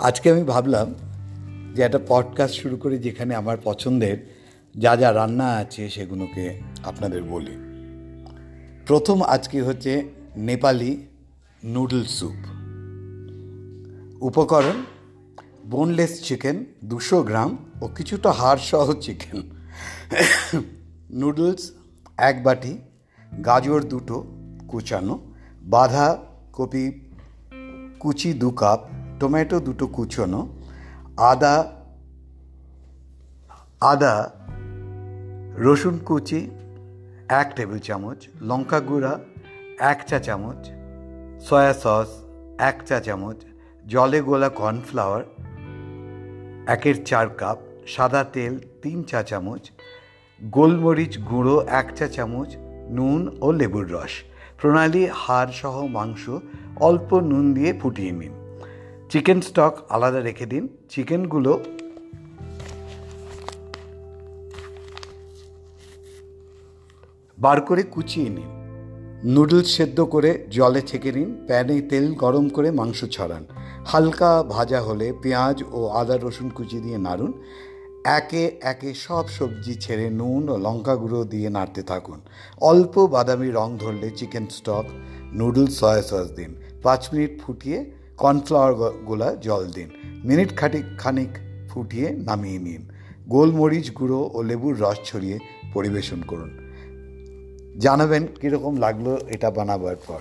আজকে আমি ভাবলাম যে একটা পডকাস্ট শুরু করি যেখানে আমার পছন্দের যা যা রান্না আছে সেগুলোকে আপনাদের বলি। প্রথম আজকে হচ্ছে নেপালি নুডল স্যুপ উপকরণ বোনলেস চিকেন দুশো গ্রাম ও কিছুটা হাড় সহ চিকেন নুডলস এক বাটি, গাজর দুটো কুচানো বাঁধা কপি কুচি দু কাপ টমেটো দুটো কুচনো, আদা আদা, রসুন কুচি, এক টেবিল চামচ, লঙ্কা গুঁড়া, এক চা চামচ, সয়া সস, এক চা চামচ, জলে গোলা কর্নফ্লাওয়ার, একের চার কাপ, সাদা তেল তিন চা চামচ, গোলমরিচ গুঁড়ো এক চা চামচ, নুন ও লেবুর রস। প্রণালী হাড় সহ মাংস অল্প নুন দিয়ে ফুটিয়ে নিন। চিকেন স্টক আলাদা রেখে দিন। চিকেনগুলো বার করে কুচিয়ে নিন। নুডলস সেদ্ধ করে জলে ছেঁকে নিন। প্যানে তেল গরম করে মাংস ছড়ান। হালকা ভাজা হলে পেঁয়াজ ও আদা রসুন কুচি দিয়ে নাড়ুন। একে একে সব সবজি ছেড়ে নুন ও লঙ্কা গুঁড়ো দিয়ে নাড়তে থাকুন। অল্প বাদামি রং ধরলে chicken stock noodles soya sauce দিন। পাঁচ মিনিট ফুটিয়ে কর্নফ্লাওয়ার গোলা জল দিন। মিনিট খাটিক খানিক ফুটিয়ে নামিয়ে নিন। গোলমরিচ গুঁড়ো ও লেবুর রস ছড়িয়ে পরিবেশন করুন। জানাবেন কীরকম লাগল এটা বানাবার পর।